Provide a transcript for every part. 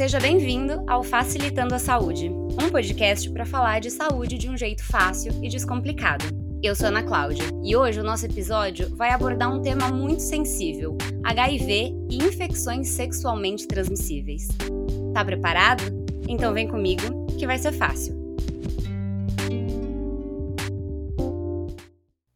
Seja bem-vindo ao Facilitando a Saúde, um podcast para falar de saúde de um jeito fácil e descomplicado. Eu sou Ana Cláudia e hoje o nosso episódio vai abordar um tema muito sensível: HIV e infecções sexualmente transmissíveis. Tá preparado? Então vem comigo que vai ser fácil.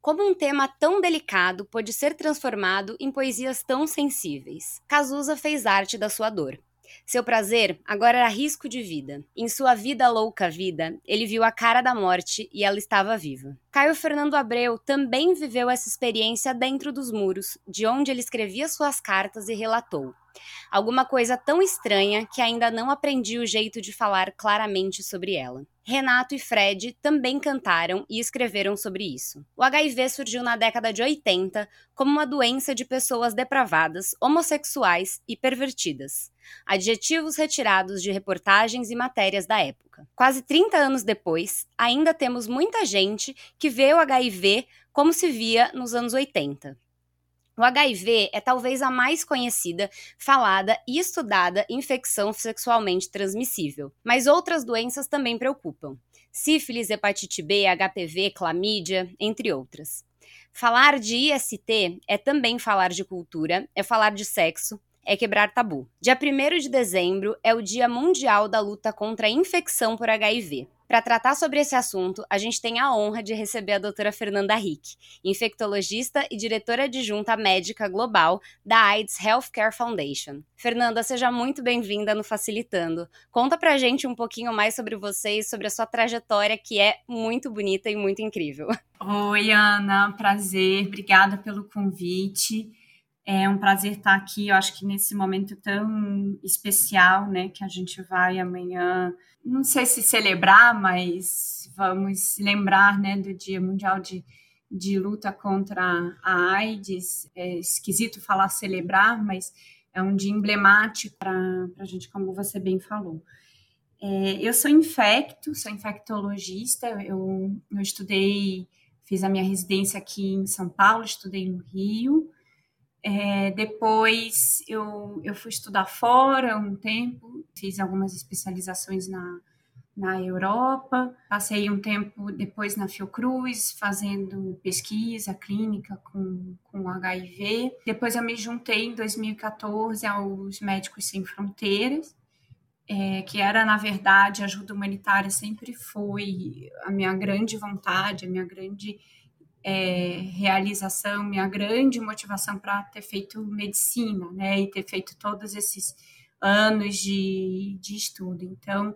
Como um tema tão delicado pode ser transformado em poesias tão sensíveis? Cazuza fez arte da sua dor. Seu prazer agora era risco de vida. Em sua vida louca vida, ele viu a cara da morte e ela estava viva. Caio Fernando Abreu também viveu essa experiência dentro dos muros, de onde ele escrevia suas cartas e relatou. Alguma coisa tão estranha que ainda não aprendi o jeito de falar claramente sobre ela. Renato e Fred também cantaram e escreveram sobre isso. O HIV surgiu na década de 80 como uma doença de pessoas depravadas, homossexuais e pervertidas. Adjetivos retirados de reportagens e matérias da época. Quase 30 anos depois, ainda temos muita gente que vê o HIV como se via nos anos 80. O HIV é talvez a mais conhecida, falada e estudada infecção sexualmente transmissível, mas outras doenças também preocupam. Sífilis, hepatite B, HPV, clamídia, entre outras. Falar de IST é também falar de cultura, é falar de sexo, é quebrar tabu. Dia 1 de dezembro é o Dia Mundial da Luta contra a Infecção por HIV. Para tratar sobre esse assunto, a gente tem a honra de receber a doutora Fernanda Rick, infectologista e diretora adjunta médica global da AIDS Healthcare Foundation. Fernanda, seja muito bem-vinda no Facilitando. Conta pra gente um pouquinho mais sobre você e sobre a sua trajetória, que é muito bonita e muito incrível. Oi, Ana, prazer, obrigada pelo convite. É um prazer estar aqui, eu acho que nesse momento tão especial, né, que a gente vai amanhã, não sei se celebrar, mas vamos lembrar, né, do Dia Mundial de, de Luta contra a AIDS. É esquisito falar celebrar, mas é um dia emblemático para a gente, como você bem falou. É, eu sou infecto, sou infectologista, eu, eu estudei, fiz a minha residência aqui em São Paulo, estudei no Rio, é, depois eu, eu fui estudar fora um tempo, fiz algumas especializações na, na Europa, passei um tempo depois na Fiocruz fazendo pesquisa clínica com, com HIV. Depois eu me juntei em 2014 aos Médicos Sem Fronteiras, é, que era, na verdade, ajuda humanitária sempre foi a minha grande vontade, a minha grande é, realização, minha grande motivação para ter feito medicina, né, e ter feito todos esses anos de, de estudo. Então,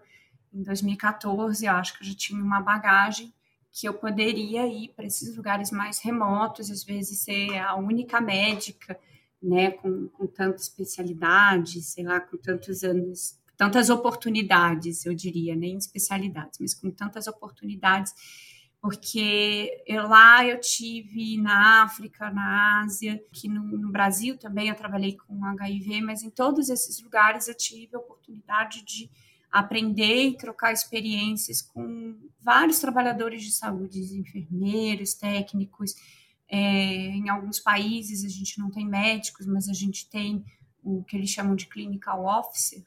em 2014, eu acho que eu já tinha uma bagagem que eu poderia ir para esses lugares mais remotos, às vezes ser a única médica, né, com, com tanta especialidade, sei lá, com tantos anos, tantas oportunidades, eu diria, nem especialidades, mas com tantas oportunidades porque eu, lá eu tive na África, na Ásia, que no, no, Brasil também eu trabalhei com HIV, mas em todos esses lugares eu tive a oportunidade de aprender e trocar experiências com vários trabalhadores de saúde, enfermeiros, técnicos. É, em alguns países a gente não tem médicos, mas a gente tem o que eles chamam de clinical officer,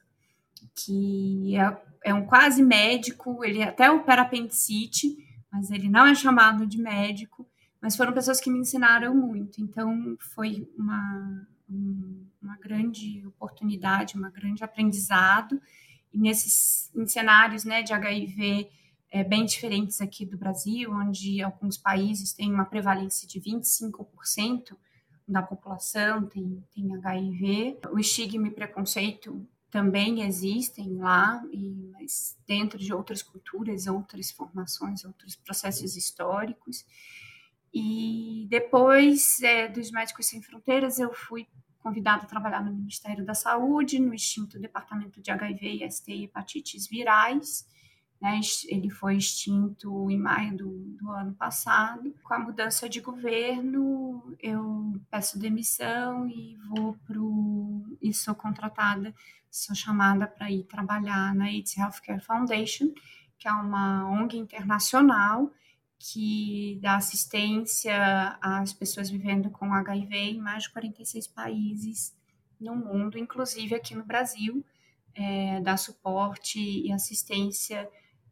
que é, é um quase médico, ele até opera apendicite, mas ele não é chamado de médico, mas foram pessoas que me ensinaram muito. Então, foi uma, uma grande oportunidade, um grande aprendizado. E nesses em cenários né, de HIV é, bem diferentes aqui do Brasil, onde alguns países têm uma prevalência de 25% da população tem, tem HIV. O estigma e preconceito também existem lá, e, mas dentro de outras culturas, outras formações, outros processos históricos. E depois é, dos Médicos Sem Fronteiras, eu fui convidada a trabalhar no Ministério da Saúde, no extinto Departamento de HIV, ST e Hepatites Virais. Né? Ele foi extinto em maio do, do ano passado. Com a mudança de governo, eu peço demissão e vou para e sou contratada sou chamada para ir trabalhar na AIDS Healthcare Foundation, que é uma ONG internacional que dá assistência às pessoas vivendo com HIV em mais de 46 países no mundo, inclusive aqui no Brasil. é, dar suporte e assistência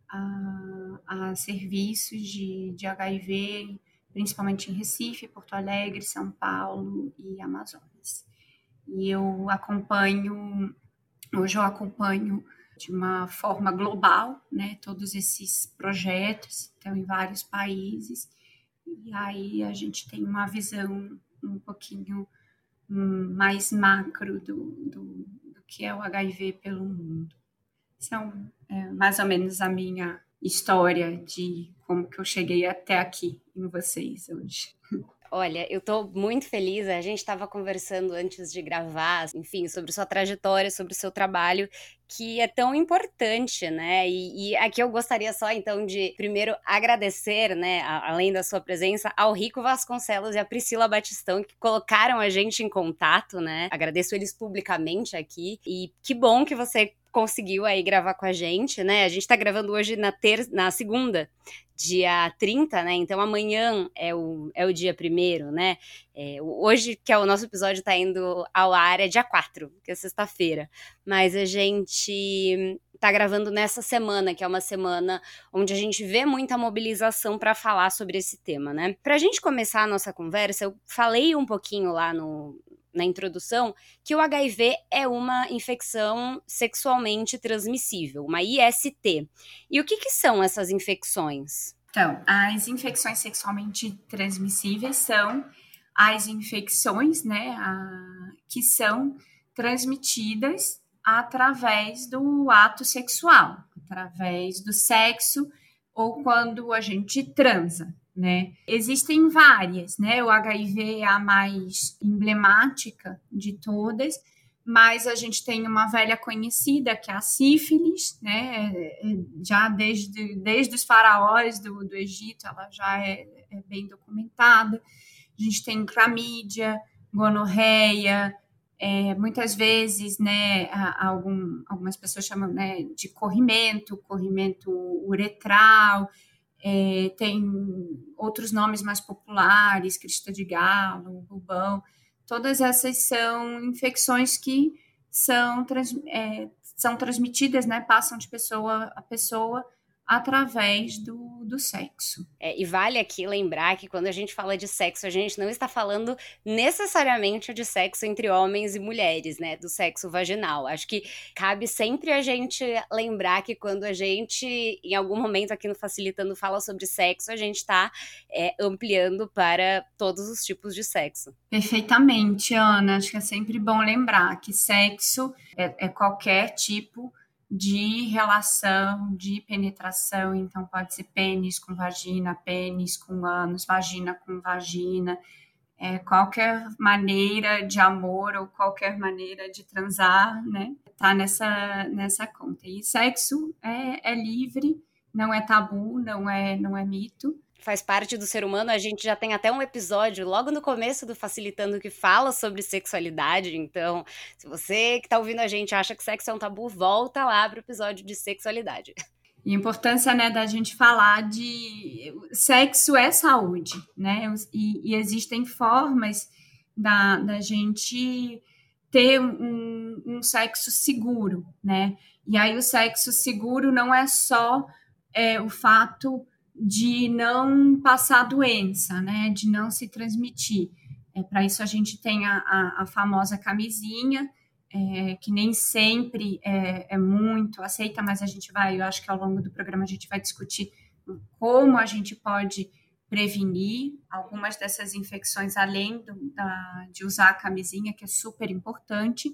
a, a serviços de, de HIV, principalmente em Recife, Porto Alegre, São Paulo e Amazonas. E eu acompanho, hoje eu acompanho de uma forma global, né, todos esses projetos, estão em vários países, e aí a gente tem uma visão um pouquinho mais macro do, do, do, que é o HIV pelo mundo. São é, mais ou menos a minha história de como que eu cheguei até aqui em vocês hoje. Olha, eu tô muito feliz. A gente estava conversando antes de gravar, enfim, sobre sua trajetória, sobre o seu trabalho, que é tão importante, né? E, e, aqui eu gostaria só, então, de primeiro agradecer, né, a, além da sua presença, ao Rico Vasconcelos e à Priscila Batistão, que colocaram a gente em contato, né? Agradeço eles publicamente aqui. E que bom que você conseguiu aí gravar com a gente, né? A gente tá gravando hoje na, ter na segunda, dia 30, né? Então amanhã é o, é o dia primeiro, né? É, hoje, que é o nosso episódio, tá indo ao ar, é dia 4, que é sexta-feira. Mas a gente tá gravando nessa semana, que é uma semana onde a gente vê muita mobilização para falar sobre esse tema, né? Pra gente começar a nossa conversa, eu falei um pouquinho lá no, na introdução que o HIV é uma infecção sexualmente transmissível, uma IST. E o que, que são essas infecções? Então, as infecções sexualmente transmissíveis são as infecções, né, a, que são transmitidas através do ato sexual, através do sexo ou quando a gente transa né? Existem várias, né? O HIV é a mais emblemática de todas, mas a gente tem uma velha conhecida que é a sífilis, né? É, é, já desde, desde os faraós do, do Egito, ela já é, é bem documentada. A gente tem clamídia, gonorreia, é, muitas vezes, né, algum, algumas pessoas chamam né, de corrimento, corrimento uretral, é, tem outros nomes mais populares, crista de galo, rubão. Todas essas são infecções que são, trans, é, são transmitidas, né, passam de pessoa a pessoa através do, do sexo. É, e vale aqui lembrar que quando a gente fala de sexo, a gente não está falando necessariamente de sexo entre homens e mulheres, né? Do sexo vaginal. Acho que cabe sempre a gente lembrar que quando a gente, em algum momento aqui no Facilitando, fala sobre sexo, a gente está é, ampliando para todos os tipos de sexo. Perfeitamente, Ana. Acho que é sempre bom lembrar que sexo é, é qualquer tipo de relação, de penetração, então pode ser pênis com vagina, pênis com ânus, vagina com vagina, é, qualquer maneira de amor ou qualquer maneira de transar, né, tá nessa, nessa conta. E sexo é, é livre, não é tabu, não é, não é mito, faz parte do ser humano. A gente já tem até um episódio logo no começo do Facilitando que fala sobre sexualidade. Então, se você que está ouvindo a gente acha que sexo é um tabu, volta lá para o episódio de sexualidade. E a importância né, da gente falar de sexo é saúde, né? E, e existem formas da, da gente ter um, um sexo seguro, né? E aí o sexo seguro não é só é, o fato de não passar doença, né? De não se transmitir. É, Para isso a gente tem a, a, a famosa camisinha, é, que nem sempre é, é, muito aceita, mas a gente vai, eu acho que ao longo do programa a gente vai discutir como a gente pode prevenir algumas dessas infecções, além do, da, de usar a camisinha, que é super importante.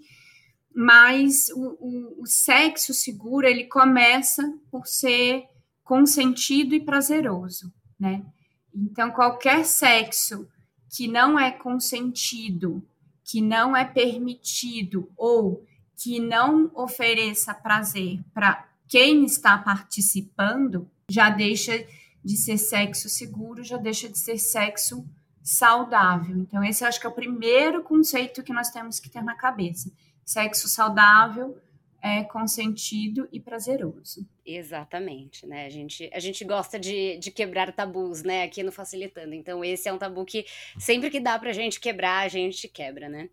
Mas o, o, o sexo seguro, ele começa por ser consentido e prazeroso, né? Então, qualquer sexo que não é consentido, que não é permitido ou que não ofereça prazer para quem está participando, já deixa de ser sexo seguro, já deixa de ser sexo saudável. Então, esse eu acho que é o primeiro conceito que nós temos que ter na cabeça. Sexo saudável é, consentido e prazeroso. Exatamente, né? A gente, a gente gosta de, de quebrar tabus, né? Aqui no Facilitando. Então, esse é um tabu que sempre que dá pra gente quebrar, a gente quebra, né?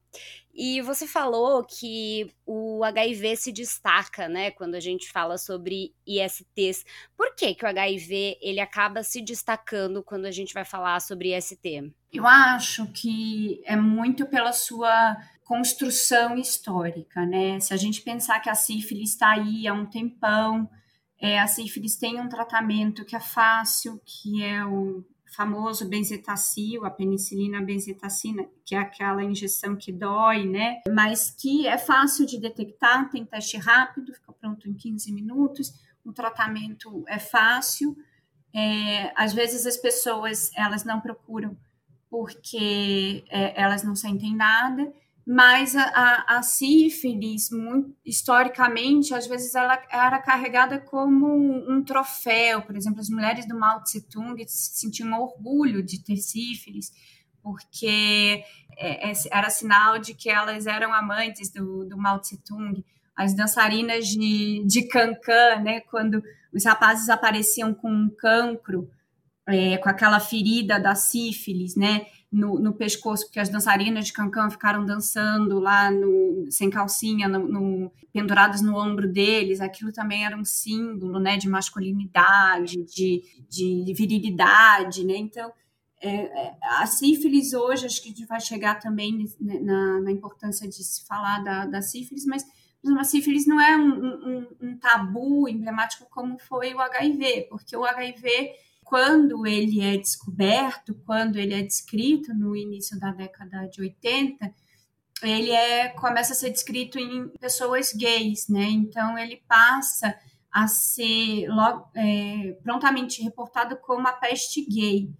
E você falou que o HIV se destaca, né? Quando a gente fala sobre ISTs. Por que, que o HIV ele acaba se destacando quando a gente vai falar sobre IST? Eu acho que é muito pela sua construção histórica, né? Se a gente pensar que a sífilis está aí há um tempão, é, a sífilis tem um tratamento que é fácil, que é o famoso benzetacil, a penicilina benzetacina, que é aquela injeção que dói, né? Mas que é fácil de detectar, tem teste rápido, fica pronto em 15 minutos, o tratamento é fácil. É, às vezes as pessoas elas não procuram porque é, elas não sentem nada, mas a, a, sífilis, muito, historicamente, às vezes ela era carregada como um troféu. Por exemplo, as mulheres do Mao Tse Tung sentiam orgulho de ter sífilis, porque é, é, era sinal de que elas eram amantes do, do Mao Tse Tung. As dançarinas de, de cancan, né, quando os rapazes apareciam com um cancro, é, com aquela ferida da sífilis, né? No, no, pescoço, porque as dançarinas de cancan ficaram dançando lá no, sem calcinha, no, no, penduradas no ombro deles. Aquilo também era um símbolo né, de masculinidade, de, de virilidade. Né? Então, é, é, a sífilis hoje, acho que a gente vai chegar também né, na, na importância de se falar da, da sífilis, mas a sífilis não é um, um, um tabu emblemático como foi o HIV, porque o HIV quando ele é descoberto, quando ele é descrito no início da década de 80, ele é, começa a ser descrito em pessoas gays, né? Então ele passa a ser logo, é, prontamente reportado como a peste gay.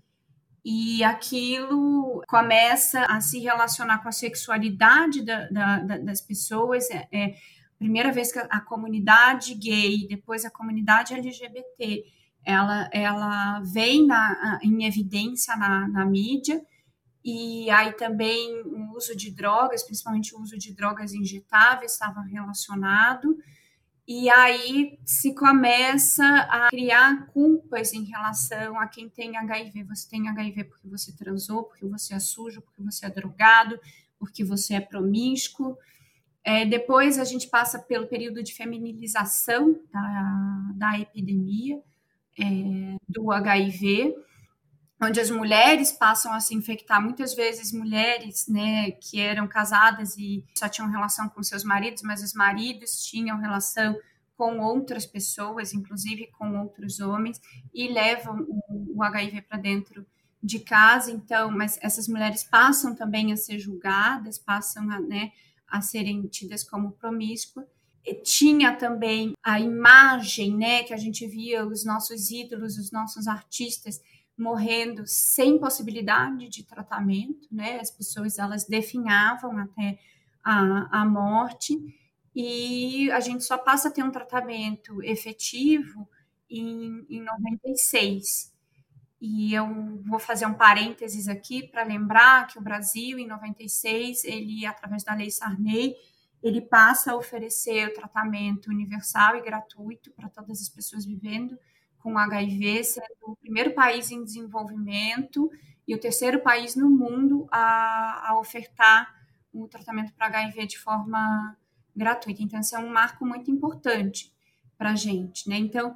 E aquilo começa a se relacionar com a sexualidade da, da, das pessoas. É, é, primeira vez que a, a comunidade gay, depois a comunidade LGBT ela, ela vem na, em evidência na, na mídia, e aí também o uso de drogas, principalmente o uso de drogas injetáveis, estava relacionado. E aí se começa a criar culpas em relação a quem tem HIV. Você tem HIV porque você transou, porque você é sujo, porque você é drogado, porque você é promíscuo. É, depois a gente passa pelo período de feminilização da, da epidemia é, do HIV, onde as mulheres passam a se infectar, muitas vezes mulheres né, que eram casadas e só tinham relação com seus maridos, mas os maridos tinham relação com outras pessoas, inclusive com outros homens, e levam o, o HIV para dentro de casa. Então, mas essas mulheres passam também a ser julgadas, passam a, né, a serem tidas como promíscuas tinha também a imagem, né, que a gente via os nossos ídolos, os nossos artistas morrendo sem possibilidade de tratamento, né? As pessoas elas definhavam até a, a morte e a gente só passa a ter um tratamento efetivo em, em 96. E eu vou fazer um parênteses aqui para lembrar que o Brasil, em 96, ele, através da Lei Sarney, ele passa a oferecer o tratamento universal e gratuito para todas as pessoas vivendo com HIV, sendo o primeiro país em desenvolvimento e o terceiro país no mundo a, a ofertar o tratamento para HIV de forma gratuita. Então, isso é um marco muito importante para a gente. Né? Então,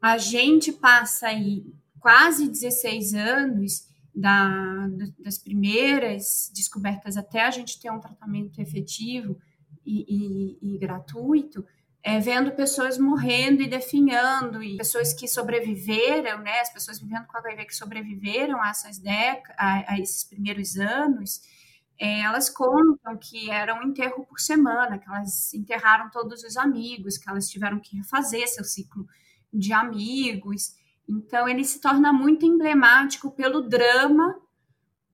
a gente passa aí quase 16 anos da, das primeiras descobertas até a gente ter um tratamento efetivo e, e, e gratuito, é, vendo pessoas morrendo e definhando, e pessoas que sobreviveram, né, as pessoas vivendo com HIV que sobreviveram a, essas a, a esses primeiros anos, é, elas contam que era um enterro por semana, que elas enterraram todos os amigos, que elas tiveram que refazer seu ciclo de amigos. Então, ele se torna muito emblemático pelo drama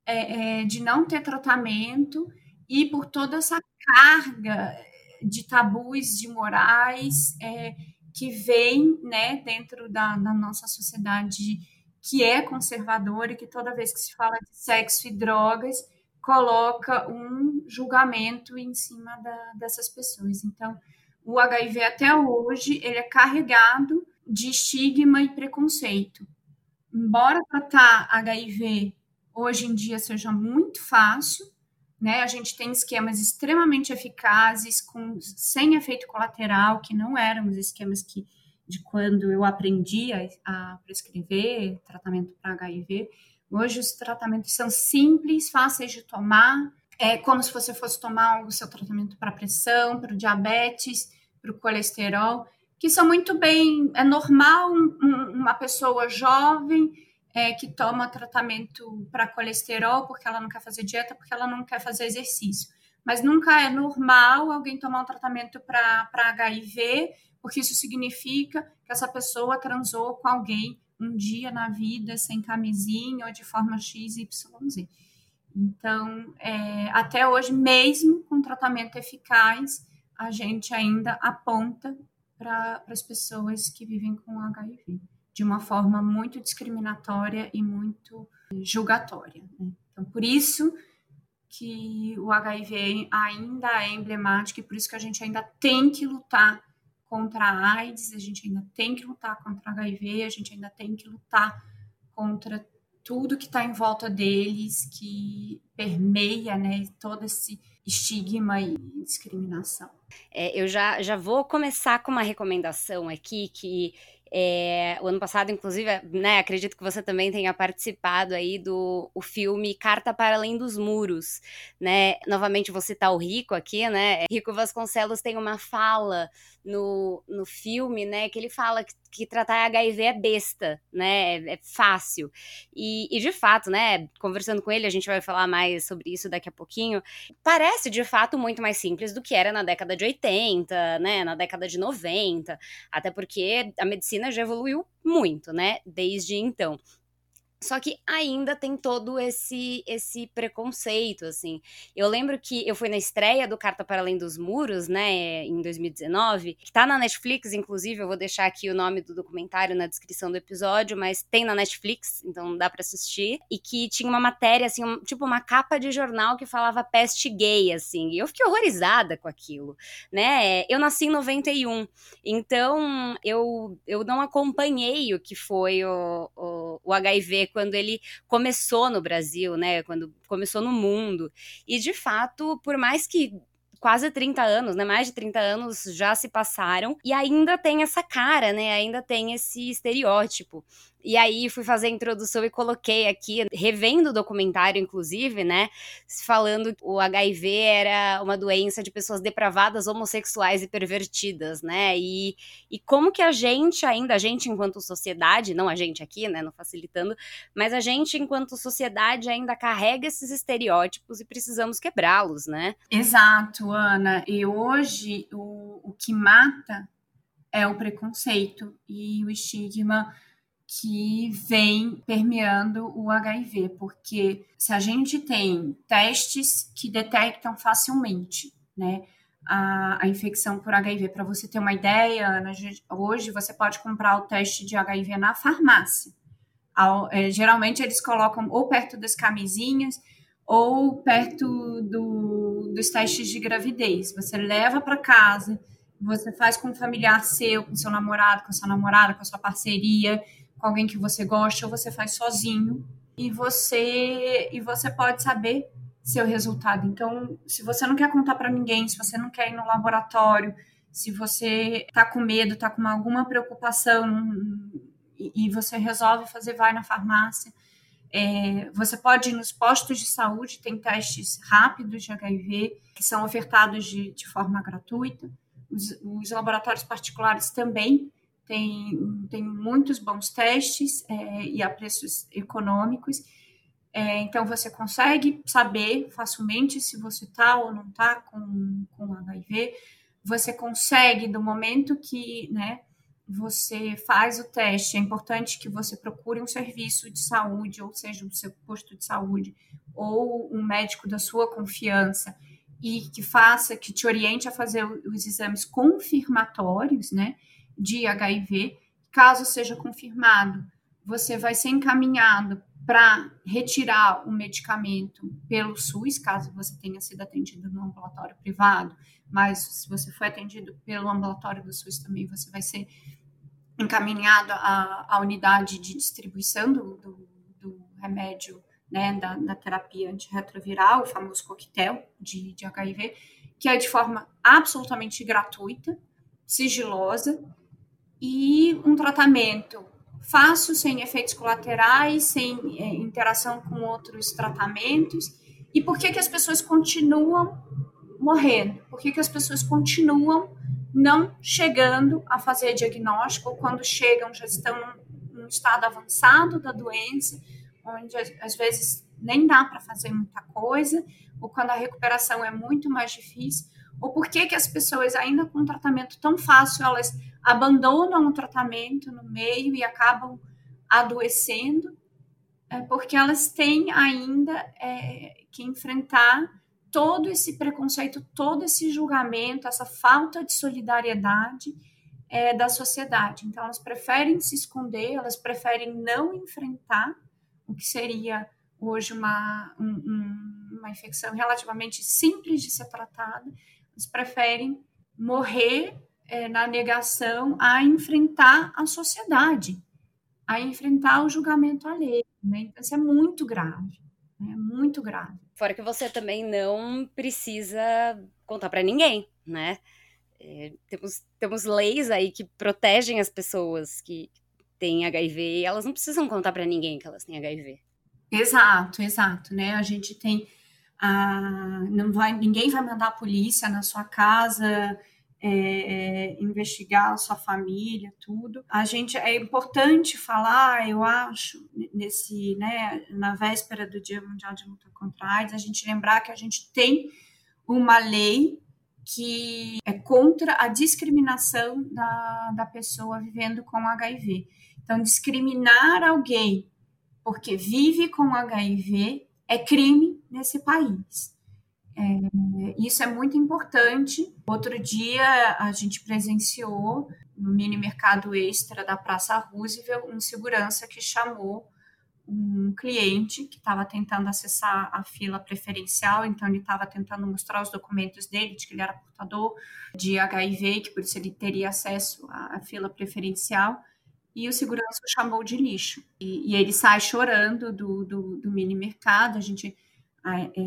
é, é, de não ter tratamento e por toda essa carga de tabus, de morais é, que vem né, dentro da, da, nossa sociedade que é conservadora e que toda vez que se fala de sexo e drogas coloca um julgamento em cima da, dessas pessoas. Então, o HIV até hoje ele é carregado de estigma e preconceito. Embora tratar HIV hoje em dia seja muito fácil, né? A gente tem esquemas extremamente eficazes, com, sem efeito colateral, que não eram os esquemas que de quando eu aprendi a, a prescrever tratamento para HIV. Hoje os tratamentos são simples, fáceis de tomar, é como se você fosse tomar o seu tratamento para pressão, para o diabetes, para o colesterol, que são muito bem. É normal um, uma pessoa jovem é, que toma tratamento para colesterol porque ela não quer fazer dieta, porque ela não quer fazer exercício. Mas nunca é normal alguém tomar um tratamento para HIV, porque isso significa que essa pessoa transou com alguém um dia na vida sem camisinha ou de forma XYZ. Então, é, até hoje, mesmo com tratamento eficaz, a gente ainda aponta para as pessoas que vivem com HIV de uma forma muito discriminatória e muito julgatória. Né? Então, por isso que o HIV ainda é emblemático e por isso que a gente ainda tem que lutar contra a AIDS, a gente ainda tem que lutar contra a HIV, a gente ainda tem que lutar contra tudo que está em volta deles, que permeia né, todo esse estigma e discriminação. É, eu já, já vou começar com uma recomendação aqui que é, o ano passado, inclusive, né, acredito que você também tenha participado aí do o filme Carta para Além dos Muros, né? Novamente vou citar o Rico aqui, né? Rico Vasconcelos tem uma fala no, no filme, né, que ele fala que, que tratar HIV é besta, né, é, é fácil. E, e, de fato, né, conversando com ele, a gente vai falar mais sobre isso daqui a pouquinho, parece de fato muito mais simples do que era na década de 80, né, na década de 90, até porque a medicina já evoluiu muito, né, desde então. Só que ainda tem todo esse esse preconceito, assim. Eu lembro que eu fui na estreia do Carta para Além dos Muros, né, em 2019, que tá na Netflix, inclusive, eu vou deixar aqui o nome do documentário na descrição do episódio, mas tem na Netflix, então dá para assistir. E que tinha uma matéria, assim, um, tipo uma capa de jornal que falava peste gay, assim. E eu fiquei horrorizada com aquilo, né? Eu nasci em 91, então eu, eu não acompanhei o que foi o, o, o HIV quando ele começou no Brasil, né? Quando começou no mundo. E de fato, por mais que quase 30 anos, né? Mais de 30 anos já se passaram e ainda tem essa cara, né? Ainda tem esse estereótipo. E aí fui fazer a introdução e coloquei aqui, revendo o documentário, inclusive, né? Falando que o HIV era uma doença de pessoas depravadas, homossexuais e pervertidas, né? E, e como que a gente ainda, a gente enquanto sociedade, não a gente aqui, né? Não facilitando, mas a gente enquanto sociedade ainda carrega esses estereótipos e precisamos quebrá-los, né? Exato, Ana. E hoje o, o que mata é o preconceito e o estigma que vem permeando o HIV, porque se a gente tem testes que detectam facilmente, né, a, a infecção por HIV, para você ter uma ideia, Ana, hoje você pode comprar o teste de HIV na farmácia. Ao, é, geralmente eles colocam ou perto das camisinhas ou perto do, dos testes de gravidez. Você leva para casa, você faz com um familiar seu, com seu namorado, com sua namorada, com sua parceria com alguém que você gosta ou você faz sozinho e você e você pode saber seu resultado. Então, se você não quer contar para ninguém, se você não quer ir no laboratório, se você tá com medo, tá com alguma preocupação e, você resolve fazer, vai na farmácia. É, você pode ir nos postos de saúde, tem testes rápidos de HIV que são ofertados de, de forma gratuita. Os, os laboratórios particulares também tem, tem muitos bons testes é, e a preços econômicos. É, então, você consegue saber facilmente se você está ou não está com, com HIV. Você consegue, do momento que né, você faz o teste, é importante que você procure um serviço de saúde, ou seja, o seu posto de saúde, ou um médico da sua confiança, e que faça, que te oriente a fazer os exames confirmatórios, né? De HIV. Caso seja confirmado, você vai ser encaminhado para retirar o medicamento pelo SUS, caso você tenha sido atendido no ambulatório privado, mas se você foi atendido pelo ambulatório do SUS também, você vai ser encaminhado à, à unidade de distribuição do, do, do remédio, né, da, da, terapia antirretroviral, o famoso coquetel de, de HIV, que é de forma absolutamente gratuita, sigilosa, e um tratamento fácil, sem efeitos colaterais, sem é, interação com outros tratamentos. E por que, que as pessoas continuam morrendo? Por que, que as pessoas continuam não chegando a fazer diagnóstico, ou quando chegam já estão num, num estado avançado da doença, onde às vezes nem dá para fazer muita coisa, ou quando a recuperação é muito mais difícil, ou por que, que as pessoas ainda com um tratamento tão fácil, elas abandonam o tratamento no meio e acabam adoecendo, é porque elas têm ainda é, que enfrentar todo esse preconceito, todo esse julgamento, essa falta de solidariedade é, da sociedade. Então, elas preferem se esconder, elas preferem não enfrentar o que seria hoje uma, um, uma infecção relativamente simples de ser tratada, elas preferem morrer é, na negação a enfrentar a sociedade, a enfrentar o julgamento alheio. Né? Então, isso é muito grave, né? muito grave. Fora que você também não precisa contar para ninguém, né? É, temos, temos leis aí que protegem as pessoas que têm HIV e elas não precisam contar para ninguém que elas têm HIV. Exato, exato, né? A gente tem não vai, ninguém vai mandar a polícia na sua casa é, é, investigar a sua família, tudo. A gente é importante falar, eu acho, nesse, né, na véspera do Dia Mundial de Luta contra a AIDS, a gente lembrar que a gente tem uma lei que é contra a discriminação da, da pessoa vivendo com HIV. Então, discriminar alguém porque vive com HIV é crime nesse país. É, isso é muito importante. Outro dia a gente presenciou no mini mercado extra da Praça Roosevelt um segurança que chamou um cliente que estava tentando acessar a fila preferencial, então ele estava tentando mostrar os documentos dele, de que ele era portador de HIV, que por isso ele teria acesso à, fila preferencial, e o segurança o chamou de lixo. E, e ele sai chorando do, do, do mini mercado, a gente é,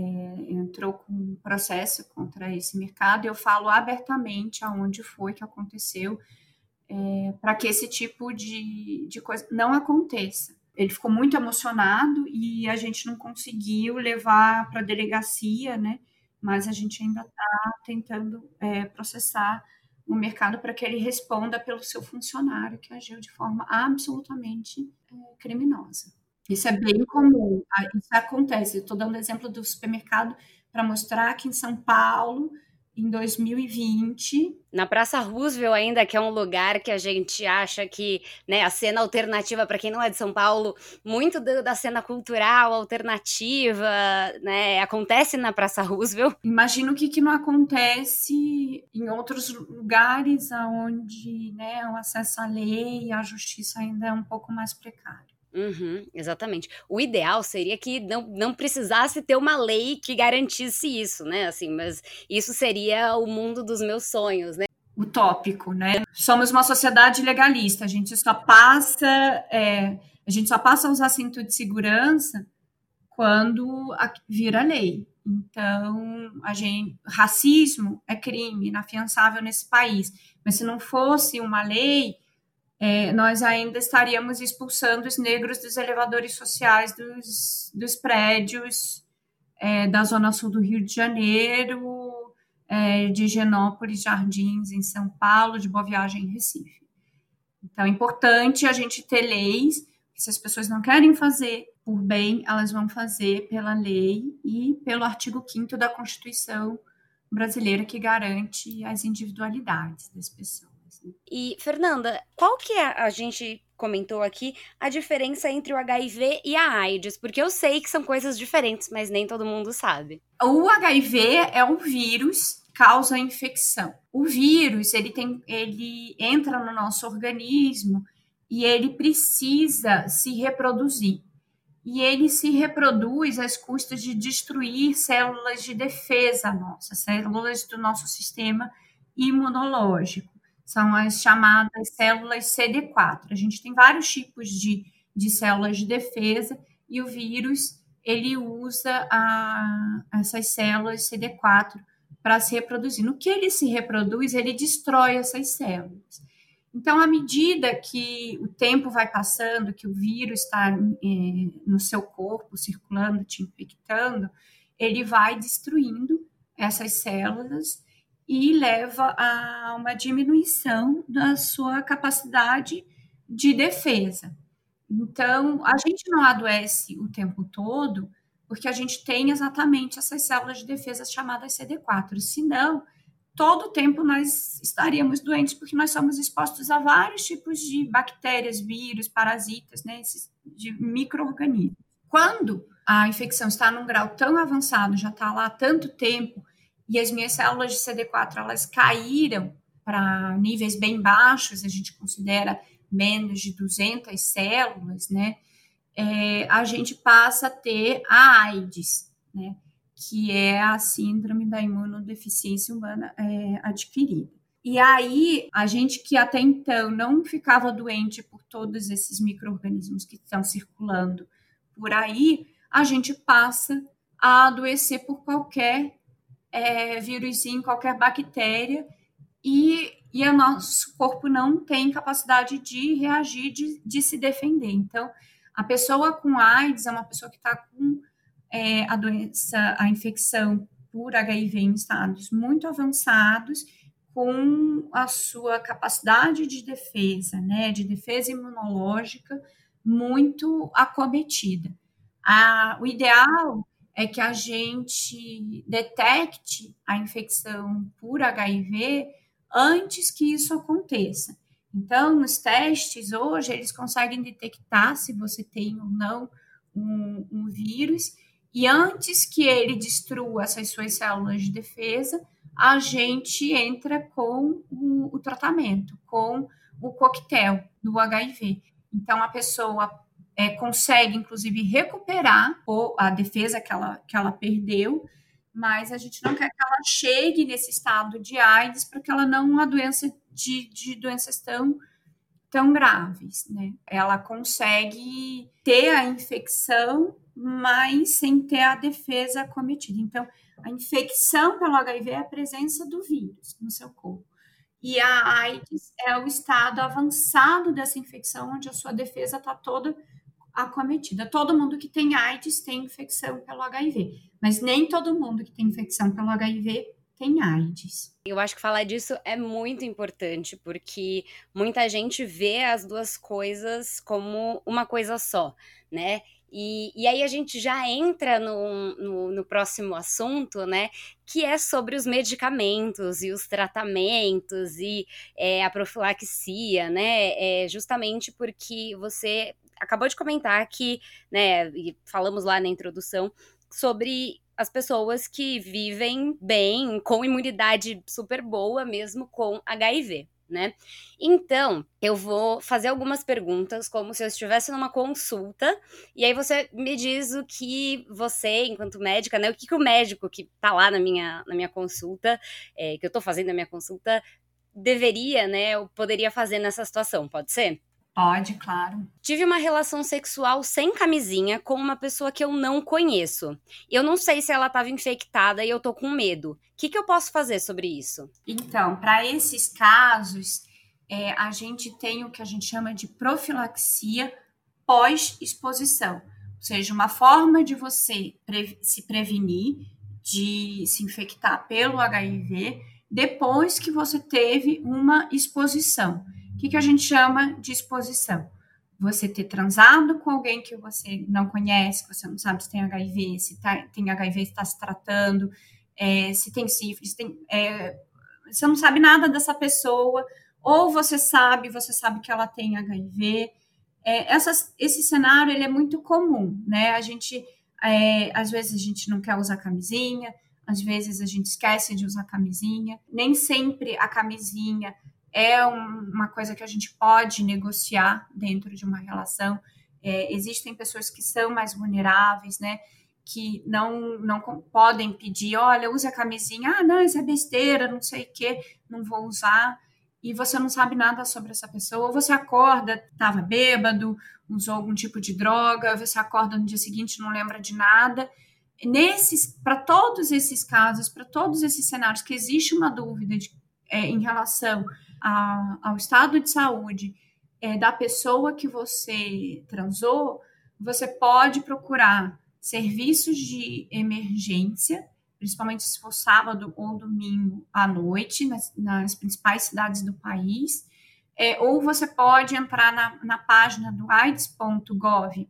entrou com um processo contra esse mercado. Eu falo abertamente aonde foi que aconteceu, é, para que esse tipo de, de coisa não aconteça. Ele ficou muito emocionado e a gente não conseguiu levar para a delegacia, né? Mas a gente ainda está tentando é, processar o mercado para que ele responda pelo seu funcionário que agiu de forma absolutamente é, criminosa. Isso é bem comum, isso acontece. Estou dando exemplo do supermercado para mostrar que em São Paulo, em 2020. Na Praça Roosevelt, ainda, que é um lugar que a gente acha que né, a cena alternativa, para quem não é de São Paulo, muito do, da cena cultural alternativa né, acontece na Praça Roosevelt. Imagino que, que não acontece em outros lugares onde né, o acesso à lei e à justiça ainda é um pouco mais precário. Uhum, exatamente. O ideal seria que não, não precisasse ter uma lei que garantisse isso, né? Assim, mas isso seria o mundo dos meus sonhos, né? Utópico, né? Somos uma sociedade legalista. A gente só passa, é, a gente só passa a usar cinto de segurança quando vira lei. Então, a gente, racismo é crime inafiançável nesse país. Mas se não fosse uma lei, é, nós ainda estaríamos expulsando os negros dos elevadores sociais dos, dos prédios é, da Zona Sul do Rio de Janeiro, é, de Genópolis, Jardins, em São Paulo, de Boa Viagem, em Recife. Então, é importante a gente ter leis, se as pessoas não querem fazer por bem, elas vão fazer pela lei e pelo artigo 5 da Constituição brasileira, que garante as individualidades das pessoas. E, Fernanda, qual que é, a gente comentou aqui, a diferença entre o HIV e a AIDS? Porque eu sei que são coisas diferentes, mas nem todo mundo sabe. O HIV é um vírus causa infecção. O vírus, ele tem ele entra no nosso organismo e ele precisa se reproduzir. e ele se reproduz às custas de destruir células de defesa nossas, células do nosso sistema imunológico. São as chamadas células CD4. A gente tem vários tipos de, de células de defesa e o vírus ele usa a, essas células CD4 para se reproduzir. No que ele se reproduz, ele destrói essas células. Então, à medida que o tempo vai passando, que o vírus está é, no seu corpo, circulando, te infectando, ele vai destruindo essas células e leva a uma diminuição da sua capacidade de defesa. Então, a gente não adoece o tempo todo porque a gente tem exatamente essas células de defesa chamadas CD4. Senão, todo o tempo nós estaríamos doentes, porque nós somos expostos a vários tipos de bactérias, vírus, parasitas, né, esses, de micro-organismos. Quando a infecção está num grau tão avançado, já está lá há tanto tempo, e as minhas células de CD4 elas caíram para níveis bem baixos, a gente considera menos de 200 células, né, é, a gente passa a ter a AIDS, né, que é a síndrome da imunodeficiência humana é, adquirida. E aí, a gente que até então não ficava doente por todos esses micro-organismos que estão circulando por aí, a gente passa a adoecer por qualquer é, vírusinho, qualquer bactéria, e, e o nosso corpo não tem capacidade de reagir, de, de se defender. Então, a pessoa com AIDS é uma pessoa que está com é, a doença, a infecção por HIV em estados muito avançados, com a sua capacidade de defesa, né, de defesa imunológica muito acometida. A, o ideal é que a gente detecte a infecção por HIV antes que isso aconteça. Então, nos testes hoje, eles conseguem detectar se você tem ou não um, um vírus e antes que ele destrua essas suas células de defesa, a gente entra com o, o tratamento, com o coquetel do HIV. Então, a pessoa é, consegue, inclusive, recuperar a defesa que ela, que ela perdeu, mas a gente não quer que ela chegue nesse estado de AIDS para que ela não a doença de, de doenças tão tão graves, né? Ela consegue ter a infecção mas sem ter a defesa cometida. Então, a infecção pelo HIV é a presença do vírus no seu corpo. E a AIDS é o estado avançado dessa infecção, onde a sua defesa está toda acometida. Todo mundo que tem AIDS tem infecção pelo HIV, mas nem todo mundo que tem infecção pelo HIV tem AIDS. Eu acho que falar disso é muito importante, porque muita gente vê as duas coisas como uma coisa só, né? E, e aí a gente já entra no, no, no, próximo assunto, né? Que é sobre os medicamentos e os tratamentos e é, a profilaxia, né? É justamente porque você acabou de comentar que, né? E falamos lá na introdução sobre as pessoas que vivem bem, com imunidade super boa, mesmo com HIV né? Então, eu vou fazer algumas perguntas como se eu estivesse numa consulta, e aí você me diz o que você, enquanto médica, né? O que, que o médico que tá lá na minha, na minha consulta, é, que eu tô fazendo na minha consulta, deveria, né? Ou poderia fazer nessa situação, pode ser? Pode, claro. Tive uma relação sexual sem camisinha com uma pessoa que eu não conheço. Eu não sei se ela estava infectada e eu tô com medo. O que, que eu posso fazer sobre isso? Então, para esses casos, é, a gente tem o que a gente chama de profilaxia pós-exposição. Ou seja, uma forma de você pre se prevenir de se infectar pelo HIV depois que você teve uma exposição. O que, que a gente chama de exposição? Você ter transado com alguém que você não conhece, que você não sabe se tem HIV, se tá, tem HIV, está se tratando, é, se tem sífilis, tem, é, você não sabe nada dessa pessoa, ou você sabe, você sabe que ela tem HIV. É, essas, esse cenário ele é muito comum, né? A gente, é, às vezes, a gente não quer usar camisinha, às vezes a gente esquece de usar camisinha. Nem sempre a camisinha é um, uma coisa que a gente pode negociar dentro de uma relação. É, existem pessoas que são mais vulneráveis, né? Que não, não podem pedir, olha, use a camisinha, ah, não, isso é besteira, não sei o que, não vou usar. E você não sabe nada sobre essa pessoa, ou você acorda, estava bêbado, usou algum tipo de droga, você acorda no dia seguinte não lembra de nada. Nesses, para todos esses casos, para todos esses cenários que existe uma dúvida de, é, em relação a, ao estado de saúde é, da pessoa que você transou, você pode procurar serviços de emergência, principalmente se for sábado ou domingo à noite, nas, nas principais cidades do país, é, ou você pode entrar na, na página do aids.gov.br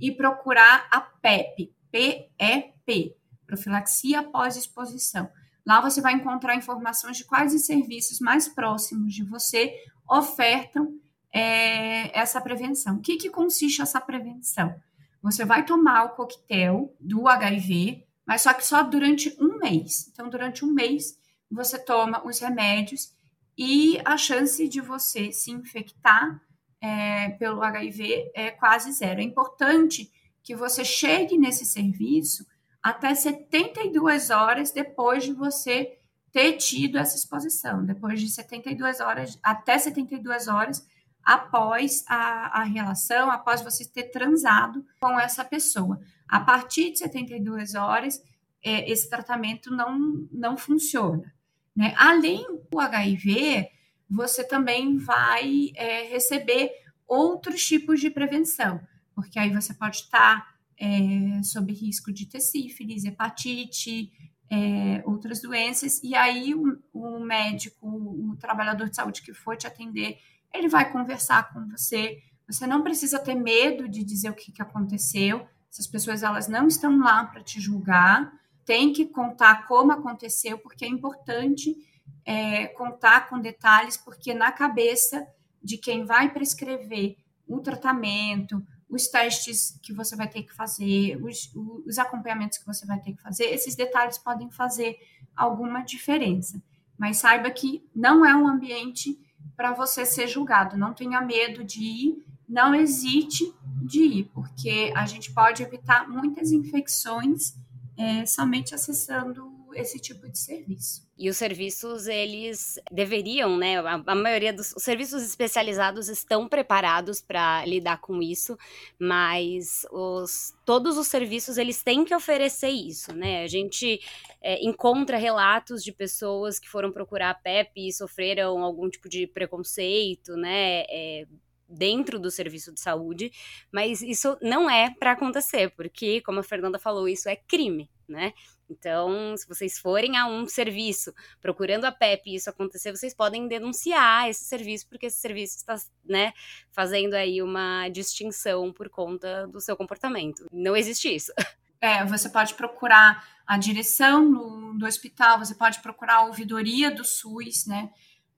e procurar a PEP, PEP, profilaxia pós-exposição. Lá você vai encontrar informações de quais os serviços mais próximos de você ofertam é, essa prevenção. O que, que consiste essa prevenção? Você vai tomar o coquetel do HIV, mas só que só durante um mês. Então, durante um mês, você toma os remédios e a chance de você se infectar é, pelo HIV é quase zero. É importante que você chegue nesse serviço até 72 horas depois de você ter tido essa exposição, depois de 72 horas, até 72 horas após a, a relação, após você ter transado com essa pessoa. A partir de 72 horas, é, esse tratamento não, não funciona. Né? Além do HIV, você também vai é, receber outros tipos de prevenção, porque aí você pode estar é, sob risco de ter sífilis, hepatite, é, outras doenças, e aí o, o, médico, o trabalhador de saúde que for te atender, ele vai conversar com você. Você não precisa ter medo de dizer o que, que aconteceu. Essas pessoas elas não estão lá para te julgar. Tem que contar como aconteceu, porque é importante é, contar com detalhes, porque na cabeça de quem vai prescrever o tratamento, os testes que você vai ter que fazer, os, os acompanhamentos que você vai ter que fazer, esses detalhes podem fazer alguma diferença. Mas saiba que não é um ambiente para você ser julgado. Não tenha medo de ir, não hesite de ir, porque a gente pode evitar muitas infecções é, somente acessando esse tipo de serviço. E os serviços, eles deveriam, né? A, a maioria dos serviços especializados estão preparados para lidar com isso, mas os, todos os serviços, eles têm que oferecer isso, né? A gente é, encontra relatos de pessoas que foram procurar a PEP e sofreram algum tipo de preconceito, né? É, dentro do serviço de saúde, mas isso não é para acontecer, porque, como a Fernanda falou, isso é crime, né? Então, se vocês forem a um serviço procurando a PEP e isso acontecer, vocês podem denunciar esse serviço, porque esse serviço está né, fazendo aí uma distinção por conta do seu comportamento. Não existe isso. É, você pode procurar a direção no, do hospital, você pode procurar a ouvidoria do SUS, né?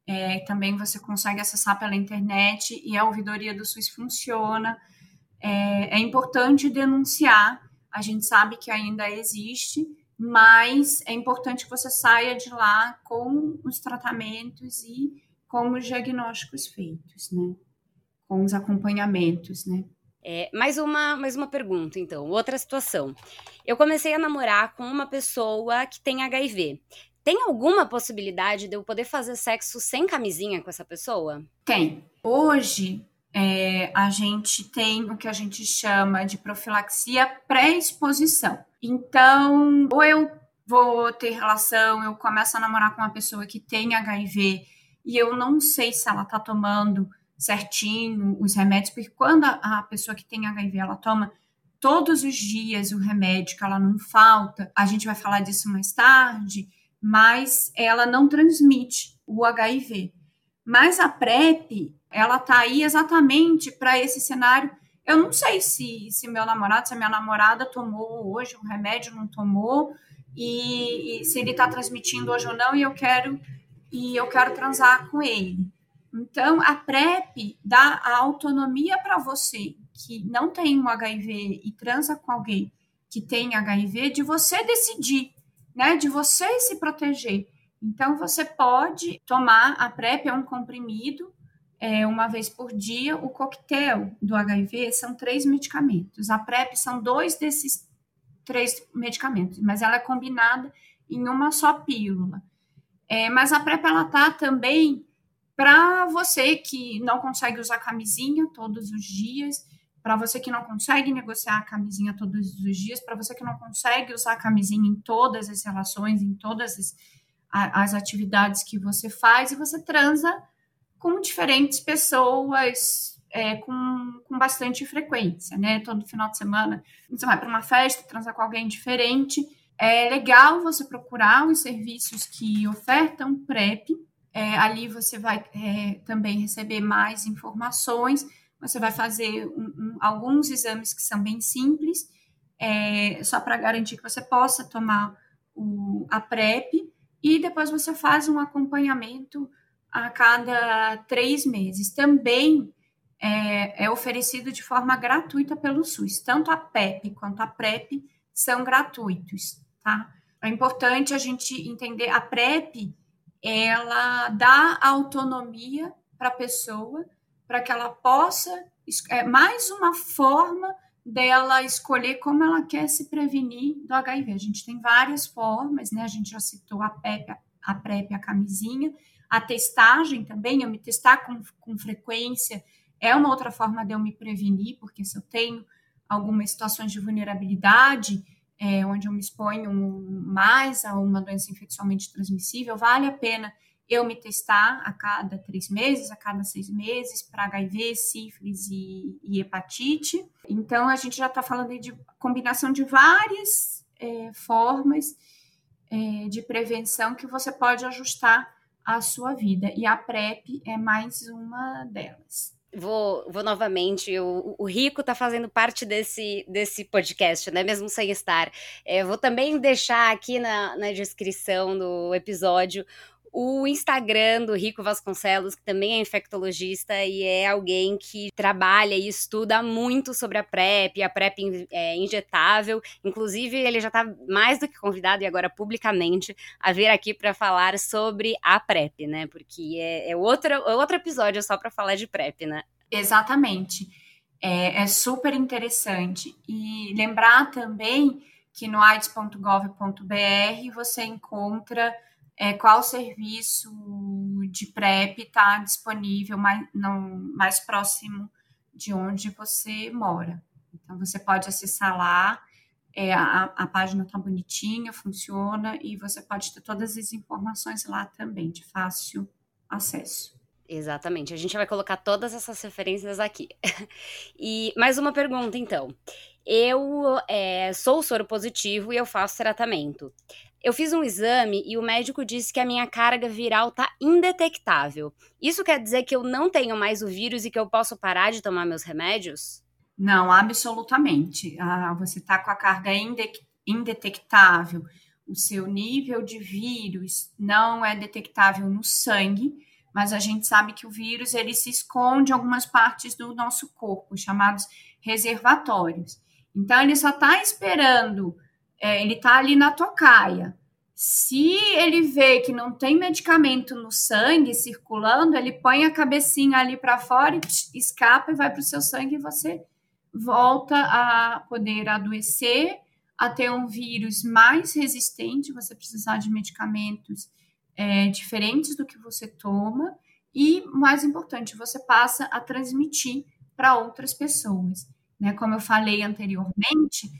É, também você consegue acessar pela internet e a ouvidoria do SUS funciona. É, é importante denunciar, a gente sabe que ainda existe, mas é importante que você saia de lá com os tratamentos e com os diagnósticos feitos, né? Com os acompanhamentos, né? É, mais, uma, mais uma pergunta, então. Outra situação. Eu comecei a namorar com uma pessoa que tem HIV. Tem alguma possibilidade de eu poder fazer sexo sem camisinha com essa pessoa? Tem. Hoje, é, a gente tem o que a gente chama de profilaxia pré-exposição. Então, ou eu vou ter relação, eu começo a namorar com uma pessoa que tem HIV e eu não sei se ela tá tomando certinho os remédios, porque quando a, pessoa que tem HIV ela toma todos os dias o remédio, que ela não falta, a gente vai falar disso mais tarde, mas ela não transmite o HIV. Mas a PrEP, ela tá aí exatamente para esse cenário eu não sei se, se meu namorado, se a minha namorada tomou hoje um remédio, não tomou, e, e se ele está transmitindo hoje ou não, e eu quero e eu quero transar com ele. Então, a PrEP dá a autonomia para você que não tem um HIV e transa com alguém que tem HIV, de você decidir, né? De você se proteger. Então, você pode tomar a PrEP, é um comprimido é, uma vez por dia. O coquetel do HIV são três medicamentos. A PrEP são dois desses três medicamentos, mas ela é combinada em uma só pílula. É, mas a PrEP ela tá também para você que não consegue usar camisinha todos os dias, para você que não consegue negociar a camisinha todos os dias, para você que não consegue usar a camisinha em todas as relações, em todas as, as atividades que você faz, e você transa com diferentes pessoas é, com, com bastante frequência, né? Todo final de semana você vai para uma festa, transa com alguém diferente. É legal você procurar os serviços que ofertam PrEP. É, ali você vai é, também receber mais informações. Você vai fazer um, um, alguns exames que são bem simples, é, só para garantir que você possa tomar o, a PrEP. E depois você faz um acompanhamento a cada três meses. Também é, é, oferecido de forma gratuita pelo SUS. Tanto a PEP quanto a PrEP são gratuitos, tá? É importante a gente entender, a PrEP, ela dá autonomia para a pessoa, para que ela possa, é mais uma forma dela escolher como ela quer se prevenir do HIV. A gente tem várias formas, né? A gente já citou a PEP, a, PrEP, a camisinha, a testagem também, eu me testar com, com frequência, é uma outra forma de eu me prevenir, porque se eu tenho algumas situações de vulnerabilidade, é, onde eu me exponho mais a uma doença infecciosamente transmissível, vale a pena eu me testar a cada três meses, a cada seis meses, para HIV, sífilis e, e, hepatite. Então, a gente já está falando de combinação de várias é, formas é, de prevenção que você pode ajustar a sua vida. E a PrEP é mais uma delas. Vou, vou novamente, o, o Rico está fazendo parte desse, desse podcast, né? Mesmo sem estar. É, vou também deixar aqui na, na descrição do episódio o Instagram do Rico Vasconcelos, que também é infectologista e é alguém que trabalha e estuda muito sobre a PrEP, a PrEP é, injetável. Inclusive, ele já está mais do que convidado e agora publicamente a vir aqui para falar sobre a PrEP, né? Porque é, é outro, é outro episódio só para falar de PrEP, né? Exatamente. É, é super interessante. E lembrar também que no aids.gov.br você encontra é, qual serviço de PrEP está disponível mais, não, mais próximo de onde você mora. Então, você pode acessar lá, é, a, a página está bonitinha, funciona, e você pode ter todas as informações lá também, de fácil acesso. Exatamente, a gente vai colocar todas essas referências aqui. e mais uma pergunta, então. Eu é, sou soro positivo e eu faço tratamento. Eu fiz um exame e o médico disse que a minha carga viral tá indetectável. Isso quer dizer que eu não tenho mais o vírus e que eu posso parar de tomar meus remédios? Não, absolutamente. Ah, você está com a carga indetectável. O seu nível de vírus não é detectável no sangue, mas a gente sabe que o vírus ele se esconde em algumas partes do nosso corpo, chamados reservatórios. Então, ele só está esperando é, ele está ali na tocaia. Se ele vê que não tem medicamento no sangue circulando, ele põe a cabecinha ali para fora escapa e vai para o seu sangue e você volta a poder adoecer, a ter um vírus mais resistente, você precisar de medicamentos é, diferentes do que você toma e, mais importante, você passa a transmitir para outras pessoas. Né? Como eu falei anteriormente,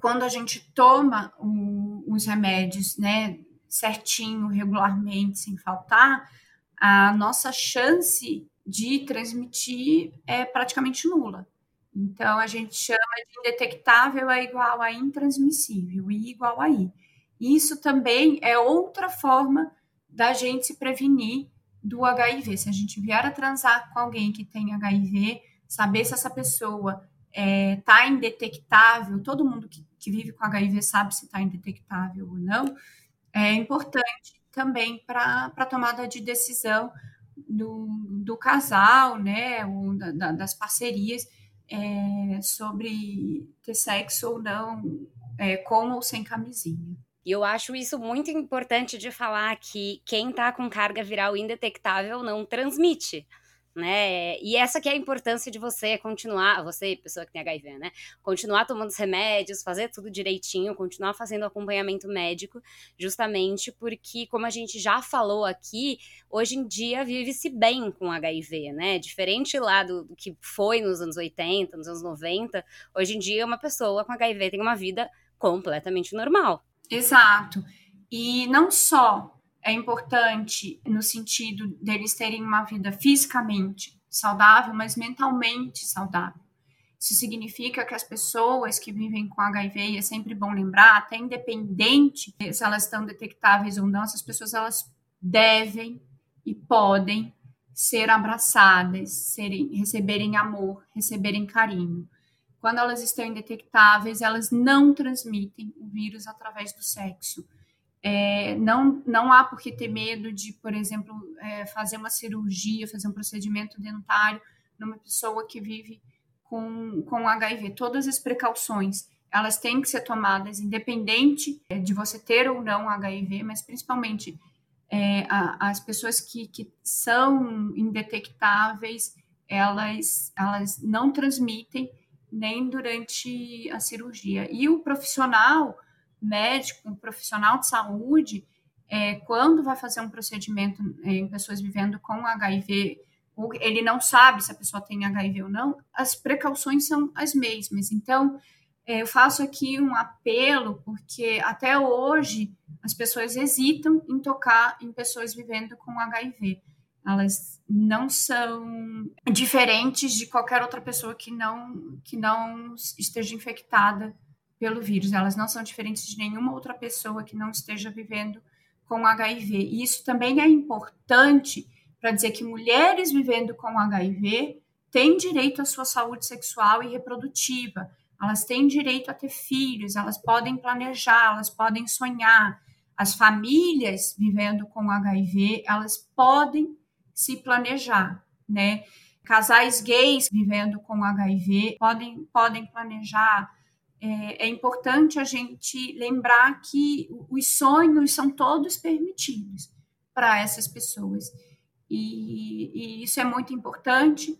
quando a gente toma um, os remédios, né, certinho, regularmente, sem faltar, a nossa chance de transmitir é praticamente nula. Então, a gente chama de indetectável é igual a intransmissível, I igual a I. Isso também é outra forma da gente se prevenir do HIV. Se a gente vier a transar com alguém que tem HIV, saber se essa pessoa está é, tá indetectável, todo mundo que, que, vive com HIV sabe se está indetectável ou não, é importante também para a tomada de decisão do, do casal, né, ou da, da, das parcerias é, sobre ter sexo ou não, é, com ou sem camisinha. E eu acho isso muito importante de falar que quem tá com carga viral indetectável não transmite né? E essa que é a importância de você continuar, você, pessoa que tem HIV, né? Continuar tomando os remédios, fazer tudo direitinho, continuar fazendo acompanhamento médico, justamente porque, como a gente já falou aqui, hoje em dia vive-se bem com HIV, né? Diferente lá do, do que foi nos anos 80, nos anos 90, hoje em dia uma pessoa com HIV tem uma vida completamente normal. Exato. E não só é importante no sentido deles terem uma vida fisicamente saudável, mas mentalmente saudável. Isso significa que as pessoas que vivem com HIV, é sempre bom lembrar, até independente se elas estão detectáveis ou não, essas pessoas elas devem e podem ser abraçadas, serem, receberem amor, receberem carinho. Quando elas estão indetectáveis, elas não transmitem o vírus através do sexo é, não, não há por que ter medo de, por exemplo, é, fazer uma cirurgia, fazer um procedimento dentário numa pessoa que vive com, com HIV. Todas as precauções, elas têm que ser tomadas, independente é, de você ter ou não HIV, mas principalmente é, a, as pessoas que, que são indetectáveis, elas, elas não transmitem nem durante a cirurgia. E o profissional médico, um profissional de saúde, é, quando vai fazer um procedimento em pessoas vivendo com HIV, ele não sabe se a pessoa tem HIV ou não, as precauções são as mesmas. Então, é, eu faço aqui um apelo, porque até hoje as pessoas hesitam em tocar em pessoas vivendo com HIV. Elas não são diferentes de qualquer outra pessoa que não, que não esteja infectada pelo vírus. Elas não são diferentes de nenhuma outra pessoa que não esteja vivendo com HIV. E isso também é importante para dizer que mulheres vivendo com HIV têm direito à sua saúde sexual e reprodutiva. Elas têm direito a ter filhos, elas podem planejar, elas podem sonhar. As famílias vivendo com HIV, elas podem se planejar, né? Casais gays vivendo com HIV podem, podem planejar é, é, importante a gente lembrar que os sonhos são todos permitidos para essas pessoas. E, e, isso é muito importante.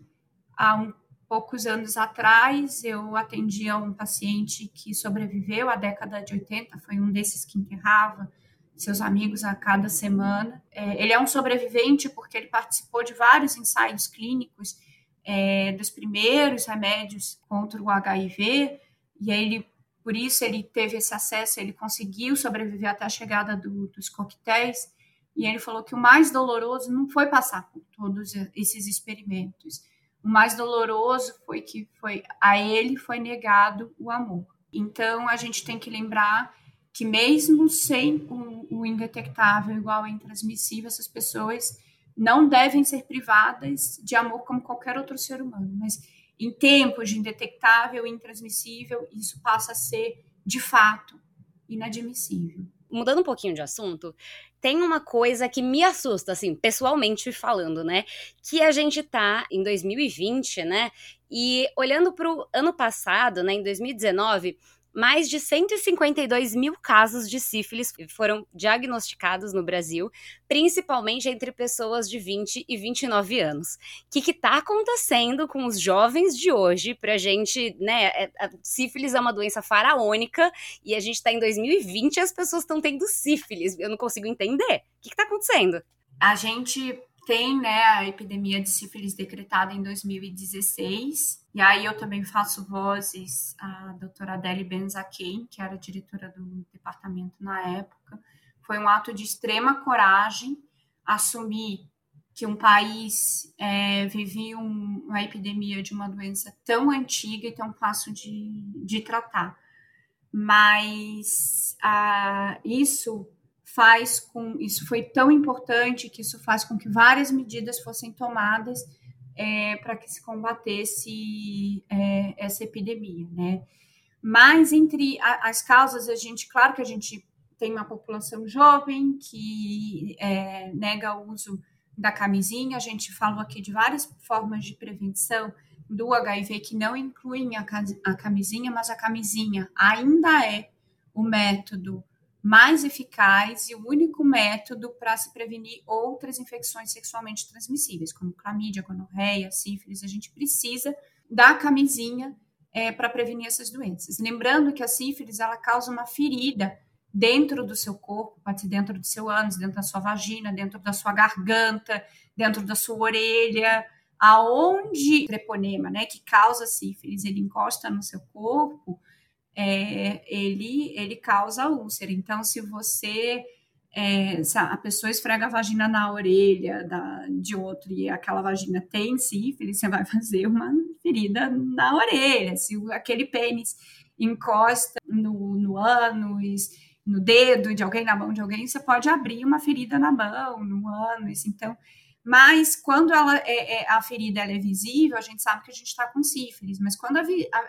Há um, poucos anos atrás, eu atendia um paciente que sobreviveu à década de 80, foi um desses que enterrava seus amigos a cada semana. É, ele é um sobrevivente porque ele participou de vários ensaios clínicos é, dos primeiros remédios contra o HIV e aí ele, por isso ele teve esse acesso, ele conseguiu sobreviver até a chegada do, dos coquetéis. E ele falou que o mais doloroso não foi passar por todos esses experimentos. O mais doloroso foi que foi a ele foi negado o amor. Então a gente tem que lembrar que mesmo sem o, o indetectável igual a intransmissível, essas pessoas não devem ser privadas de amor como qualquer outro ser humano, mas em tempos de indetectável e intransmissível, isso passa a ser, de fato, inadmissível. Mudando um pouquinho de assunto, tem uma coisa que me assusta, assim, pessoalmente falando, né? Que a gente tá em 2020, né? E olhando para o ano passado, né, em 2019, mais de 152 mil casos de sífilis foram diagnosticados no Brasil, principalmente entre pessoas de 20 e 29 anos. O que está acontecendo com os jovens de hoje para gente, né? É, a sífilis é uma doença faraônica e a gente está em 2020 e as pessoas estão tendo sífilis. Eu não consigo entender. O que está acontecendo? A gente tem né, a epidemia de sífilis decretada em 2016. E aí eu também faço vozes a doutora Adele Benzaquem, que era diretora do departamento na época. Foi um ato de extrema coragem assumir que um país é, vivia um, uma epidemia de uma doença tão antiga e tão fácil de, de tratar. Mas ah, isso faz com isso foi tão importante que isso faz com que várias medidas fossem tomadas é, para que se combatesse é, essa epidemia, né? Mas entre a, as causas, a gente, claro que a gente tem uma população jovem que é, nega o uso da camisinha. A gente falou aqui de várias formas de prevenção do HIV que não incluem a, a camisinha, mas a camisinha ainda é o método mais eficaz e o único método para se prevenir outras infecções sexualmente transmissíveis, como clamídia, gonorreia, sífilis. A gente precisa da camisinha é, para prevenir essas doenças. Lembrando que a sífilis ela causa uma ferida dentro do seu corpo, pode ser dentro do seu ânus, dentro da sua vagina, dentro da sua garganta, dentro da sua orelha, aonde o treponema, né, que causa sífilis, ele encosta no seu corpo, é, ele, ele causa úlcera. Então, se você é, se a pessoa esfrega a vagina na orelha da, de outro e aquela vagina tem sífilis, você vai fazer uma ferida na orelha. Se aquele pênis encosta no, no ânus, no dedo de alguém, na mão de alguém, você pode abrir uma ferida na mão, no ânus. Então, mas quando ela é, é, a ferida é visível, a gente sabe que a gente está com sífilis. Mas quando a,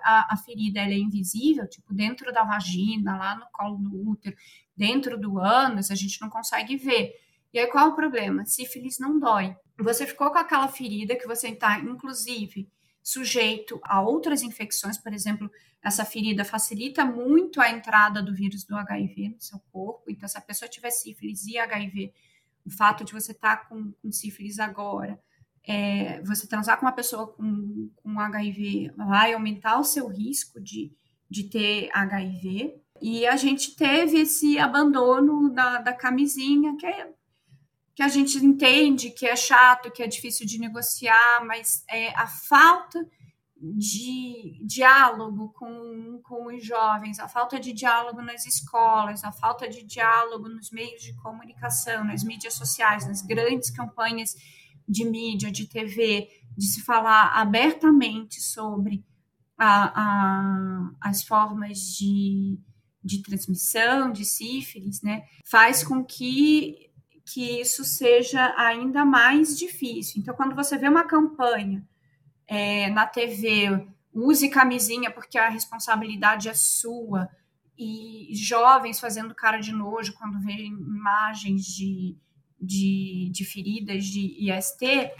a, a, ferida é invisível, tipo dentro da vagina, lá no colo do útero, dentro do ânus, a gente não consegue ver. E aí qual é o problema? Sífilis não dói. Você ficou com aquela ferida que você está, inclusive, sujeito a outras infecções, por exemplo, essa ferida facilita muito a entrada do vírus do HIV no seu corpo. Então, se a pessoa tiver sífilis e HIV, o fato de você estar tá com, com sífilis agora, é, você transar com uma pessoa com, com HIV vai aumentar o seu risco de, de ter HIV. E a gente teve esse abandono da, da camisinha, que, é, que a gente entende que é chato, que é difícil de negociar, mas é a falta de diálogo com, com os jovens, a falta de diálogo nas escolas, a falta de diálogo nos meios de comunicação, nas mídias sociais, nas grandes campanhas de mídia, de TV, de se falar abertamente sobre a, a, as formas de, de transmissão, de sífilis, né, faz com que, que isso seja ainda mais difícil. Então, quando você vê uma campanha é, na TV, use camisinha porque a responsabilidade é sua, e jovens fazendo cara de nojo quando veem imagens de, de, de feridas de IST,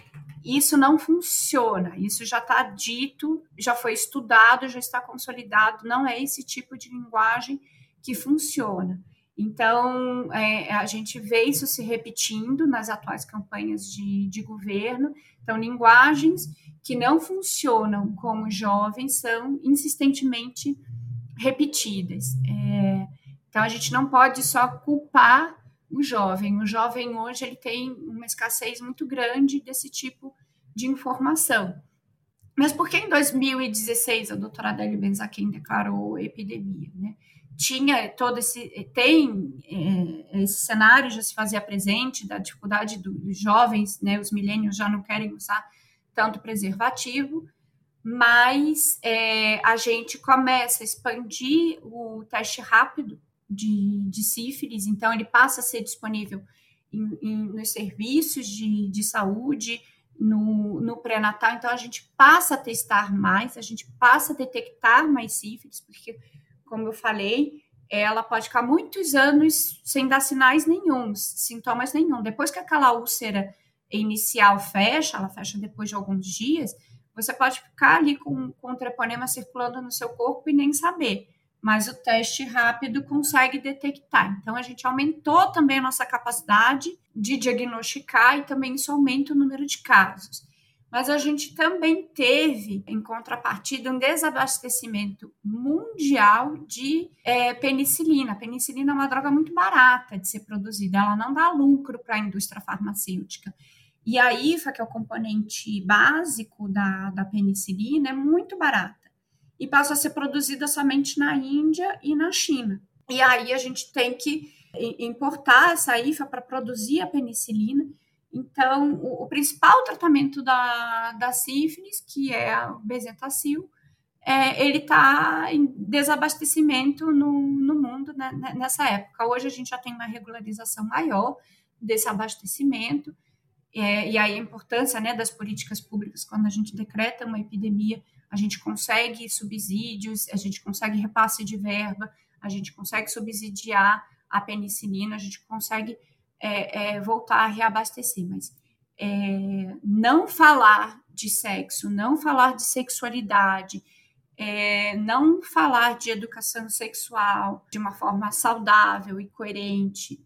isso não funciona. Isso já está dito, já foi estudado, já está consolidado. Não é esse tipo de linguagem que funciona. Então, é, a gente vê isso se repetindo nas atuais campanhas de, de governo. Então, linguagens que não funcionam como jovens são insistentemente repetidas. É, então a gente não pode só culpar o jovem. O jovem hoje ele tem uma escassez muito grande desse tipo de informação. Mas por que em 2016 a doutora Adélia Benzaquim declarou epidemia? Né? Tinha todo esse. Tem é, esse cenário já se fazia presente da dificuldade dos jovens, né? Os milênios já não querem usar tanto preservativo, mas é, a gente começa a expandir o teste rápido de, de sífilis, então ele passa a ser disponível em, em, nos serviços de, de saúde, no, no pré-natal, então a gente passa a testar mais, a gente passa a detectar mais sífilis, porque, como eu falei, ela pode ficar muitos anos sem dar sinais nenhum, sintomas nenhum. Depois que aquela úlcera inicial fecha, ela fecha depois de alguns dias, você pode ficar ali com, com o treponema circulando no seu corpo e nem saber. Mas o teste rápido consegue detectar. Então, a gente aumentou também a nossa capacidade de diagnosticar e também isso aumenta o número de casos. Mas a gente também teve, em contrapartida, um desabastecimento mundial de é, penicilina. A penicilina é uma droga muito barata de ser produzida, ela não dá lucro para a indústria farmacêutica. E a IFA, que é o componente básico da, da penicilina, é muito barata e passa a ser produzida somente na Índia e na China. E aí a gente tem que importar essa IFA para produzir a penicilina. Então, o, o, principal tratamento da, da sífilis, que é o bezetacil, é, ele está em desabastecimento no, no mundo né, nessa época. Hoje a gente já tem uma regularização maior desse abastecimento. É, e aí a importância né, das políticas públicas, quando a gente decreta uma epidemia, a gente consegue subsídios, a gente consegue repasse de verba, a gente consegue subsidiar a penicilina, a gente consegue é, é, voltar a reabastecer. Mas é, não falar de sexo, não falar de sexualidade, é, não falar de educação sexual de uma forma saudável e coerente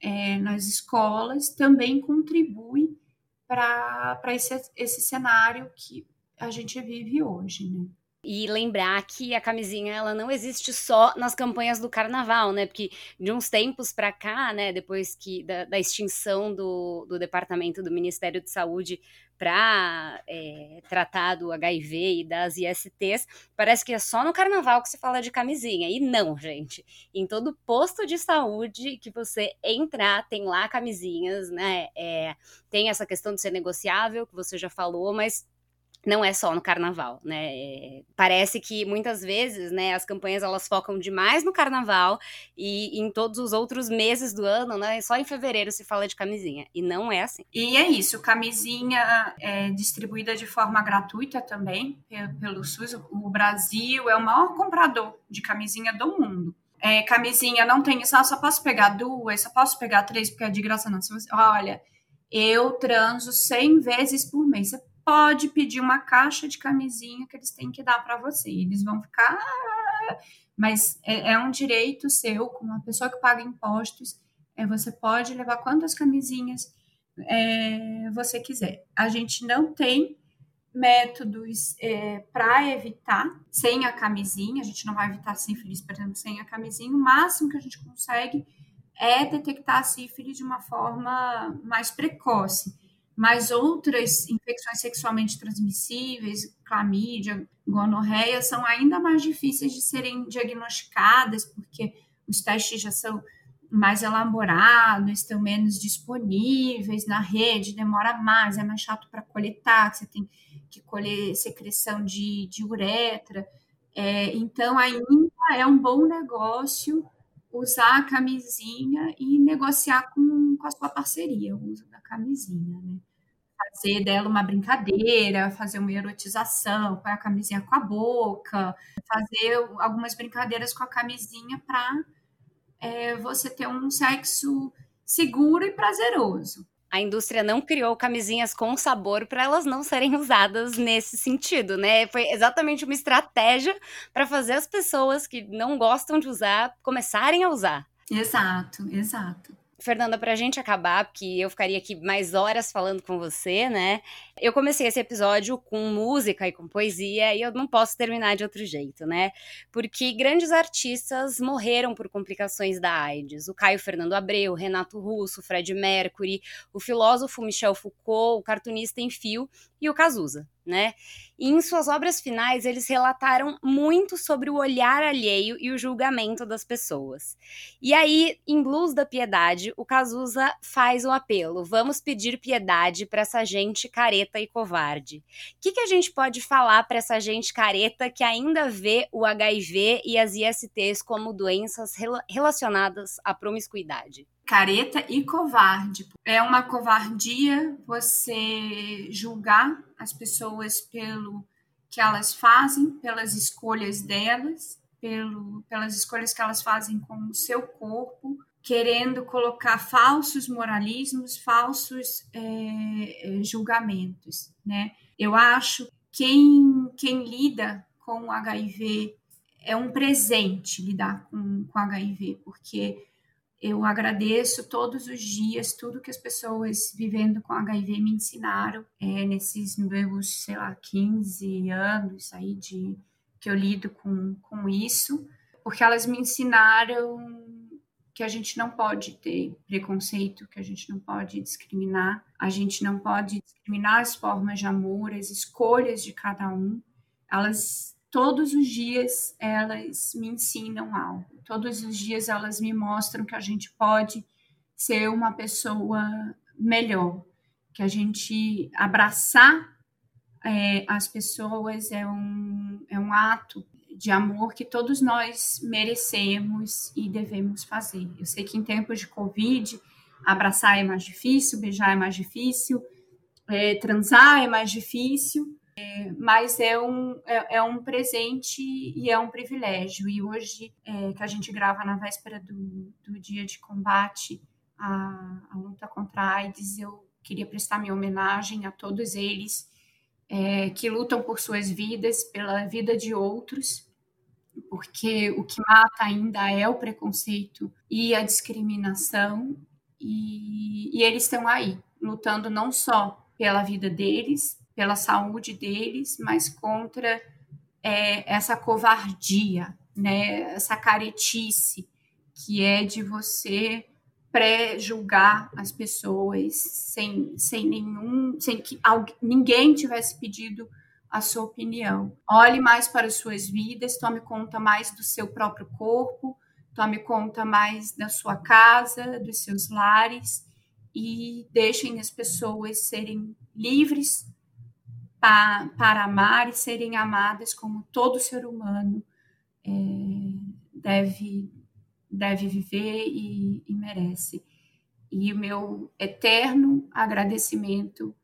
é, nas escolas também contribui para esse, esse cenário que a gente vive hoje, né? E lembrar que a camisinha ela não existe só nas campanhas do carnaval, né? Porque de uns tempos para cá, né, depois que da, da extinção do, do departamento do Ministério de Saúde para é, tratar do HIV e das ISTs, parece que é só no carnaval que se fala de camisinha. E não, gente. Em todo posto de saúde que você entrar, tem lá camisinhas, né? É, tem essa questão de ser negociável, que você já falou, mas não é só no carnaval, né? É, parece que muitas vezes, né, as campanhas elas focam demais no carnaval e em todos os outros meses do ano, né? Só em fevereiro se fala de camisinha e não é assim. E é isso, camisinha é distribuída de forma gratuita também pelo SUS. O Brasil é o maior comprador de camisinha do mundo. É, camisinha não tem isso, só posso pegar duas, só posso pegar três porque é de graça não. Se você, olha, eu transo 100 vezes por mês. Você pode pedir uma caixa de camisinha que eles têm que dar para você. Eles vão ficar. Mas é, é, um direito seu, como uma pessoa que paga impostos, é, você pode levar quantas camisinhas é, você quiser. A gente não tem métodos é, para evitar sem a camisinha, a gente não vai evitar sífilis, por exemplo, sem a camisinha, o máximo que a gente consegue é detectar a sífilis de uma forma mais precoce mas outras infecções sexualmente transmissíveis, clamídia, gonorreia, são ainda mais difíceis de serem diagnosticadas, porque os testes já são mais elaborados, estão menos disponíveis na rede, demora mais, é mais chato para coletar, você tem que colher secreção de, de uretra. É, então, ainda é um bom negócio usar a camisinha e negociar com, com a sua parceria o uso da camisinha, né? Fazer dela uma brincadeira, fazer uma erotização, pôr a camisinha com a boca, fazer algumas brincadeiras com a camisinha para é, você ter um sexo seguro e prazeroso. A indústria não criou camisinhas com sabor para elas não serem usadas nesse sentido, né? Foi exatamente uma estratégia para fazer as pessoas que não gostam de usar começarem a usar. Exato, exato. Fernanda, para a gente acabar, porque eu ficaria aqui mais horas falando com você, né? Eu comecei esse episódio com música e com poesia e eu não posso terminar de outro jeito, né? Porque grandes artistas morreram por complicações da AIDS. O Caio Fernando Abreu, Renato Russo, Fred Mercury, o filósofo Michel Foucault, o cartunista em fio e o Cazuza né? E em suas obras finais, eles relataram muito sobre o olhar alheio e o julgamento das pessoas. E aí, em Blues da Piedade, o Cazuza faz o apelo: vamos pedir piedade para essa gente careta e covarde. O que, que a gente pode falar para essa gente careta que ainda vê o HIV e as ISTs como doenças rel relacionadas à promiscuidade? Careta e covarde. É uma covardia você julgar as pessoas pelo que elas fazem, pelas escolhas delas, pelo, pelas escolhas que elas fazem com o seu corpo, querendo colocar falsos moralismos, falsos é, é julgamentos, né? Eu acho quem quem lida com HIV é um presente lidar com, com HIV, porque eu agradeço todos os dias tudo que as pessoas vivendo com HIV me ensinaram é, nesses meus, sei lá, 15 anos aí de que eu lido com, com isso, porque elas me ensinaram que a gente não pode ter preconceito, que a gente não pode discriminar, a gente não pode discriminar as formas de amor, as escolhas de cada um. Elas todos os dias elas me ensinam algo. Todos os dias elas me mostram que a gente pode ser uma pessoa melhor, que a gente abraçar é, as pessoas é um, é um ato de amor que todos nós merecemos e devemos fazer. Eu sei que em tempos de Covid, abraçar é mais difícil, beijar é mais difícil, é, transar é mais difícil, mas é um, é, é, um presente e é um privilégio. E hoje, é, que a gente grava na véspera do, do dia de combate à, à luta contra a AIDS, eu queria prestar minha homenagem a todos eles é, que lutam por suas vidas, pela vida de outros, porque o que mata ainda é o preconceito e a discriminação, e, e eles estão aí, lutando não só pela vida deles, pela saúde deles, mas contra é, essa covardia, né, essa caretice que é de você pré-julgar as pessoas sem, sem nenhum, sem que alguém, ninguém tivesse pedido a sua opinião. Olhe mais para as suas vidas, tome conta mais do seu próprio corpo, tome conta mais da sua casa, dos seus lares e deixem as pessoas serem livres para, para amar e serem amadas como todo ser humano é, deve deve viver e, e merece. E o meu eterno agradecimento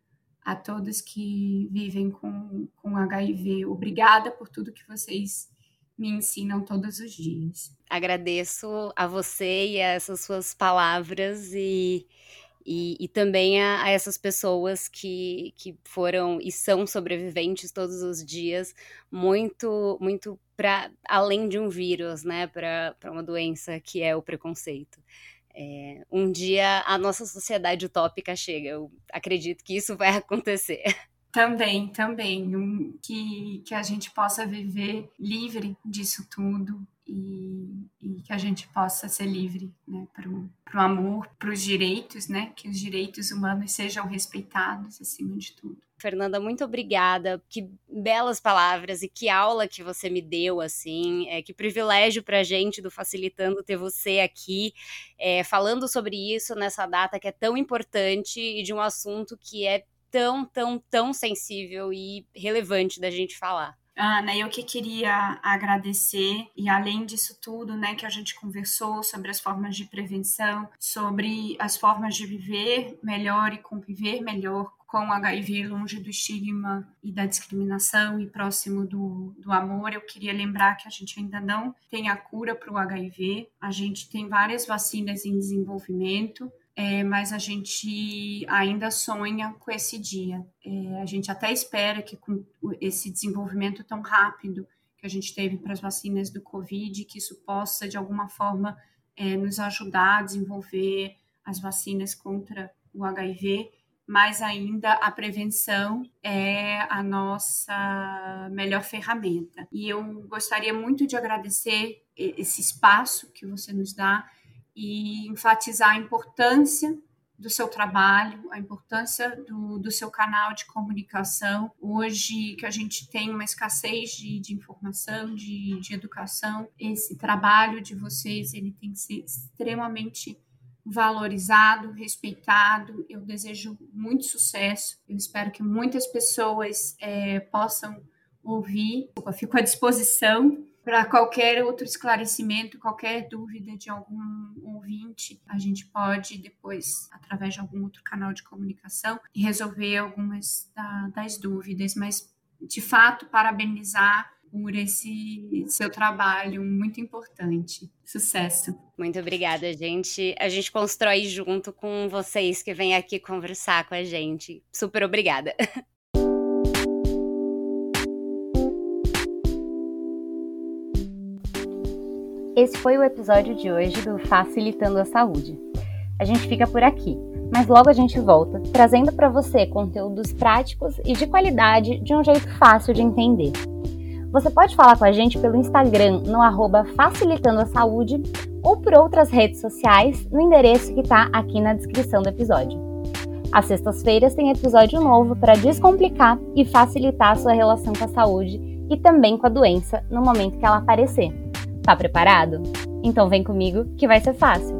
a todos que vivem com, com HIV. Obrigada por tudo que vocês me ensinam todos os dias. Agradeço a você e a essas suas palavras e, e, e também a, a, essas pessoas que, que foram e são sobreviventes todos os dias, muito, muito para além de um vírus, né, para uma doença que é o preconceito. É, um dia a nossa sociedade utópica chega, eu acredito que isso vai acontecer. Também, também, um, que, que a gente possa viver livre disso tudo e, e que a gente possa ser livre né, para o amor, para os direitos, né, que os direitos humanos sejam respeitados acima de tudo. Fernanda, muito obrigada. Que belas palavras e que aula que você me deu, assim. É, que privilégio para a gente do Facilitando ter você aqui é, falando sobre isso nessa data que é tão importante e de um assunto que é tão, tão, tão sensível e relevante da gente falar. Ana, eu que queria agradecer, e além disso tudo, né, que a gente conversou sobre as formas de prevenção, sobre as formas de viver melhor e conviver melhor com HIV longe do estigma e da discriminação e próximo do, do amor, eu queria lembrar que a gente ainda não tem a cura para o HIV, a gente tem várias vacinas em desenvolvimento, é, mas a gente ainda sonha com esse dia. É, a gente até espera que com esse desenvolvimento tão rápido que a gente teve para as vacinas do Covid, que isso possa, de alguma forma, é, nos ajudar a desenvolver as vacinas contra o HIV, mas ainda a prevenção é a nossa melhor ferramenta. E eu gostaria muito de agradecer esse espaço que você nos dá e enfatizar a importância do seu trabalho, a importância do, do seu canal de comunicação. Hoje que a gente tem uma escassez de, de informação, de, de educação, esse trabalho de vocês ele tem que ser extremamente valorizado, respeitado. Eu desejo muito sucesso. Eu espero que muitas pessoas é, possam ouvir. Fico à disposição para qualquer outro esclarecimento, qualquer dúvida de algum ouvinte, a gente pode depois, através de algum outro canal de comunicação, resolver algumas da, das dúvidas. Mas, de fato, parabenizar por esse seu trabalho muito importante. Sucesso. Muito obrigada, gente. A gente constrói junto com vocês que vêm aqui conversar com a gente. Super obrigada. Esse foi o episódio de hoje do Facilitando a Saúde. A gente fica por aqui, mas logo a gente volta trazendo para você conteúdos práticos e de qualidade de um jeito fácil de entender. Você pode falar com a gente pelo Instagram no arroba Facilitando a Saúde ou por outras redes sociais no endereço que está aqui na descrição do episódio. Às sextas-feiras tem episódio novo para descomplicar e facilitar a sua relação com a saúde e também com a doença no momento que ela aparecer. Tá preparado? Então vem comigo que vai ser fácil.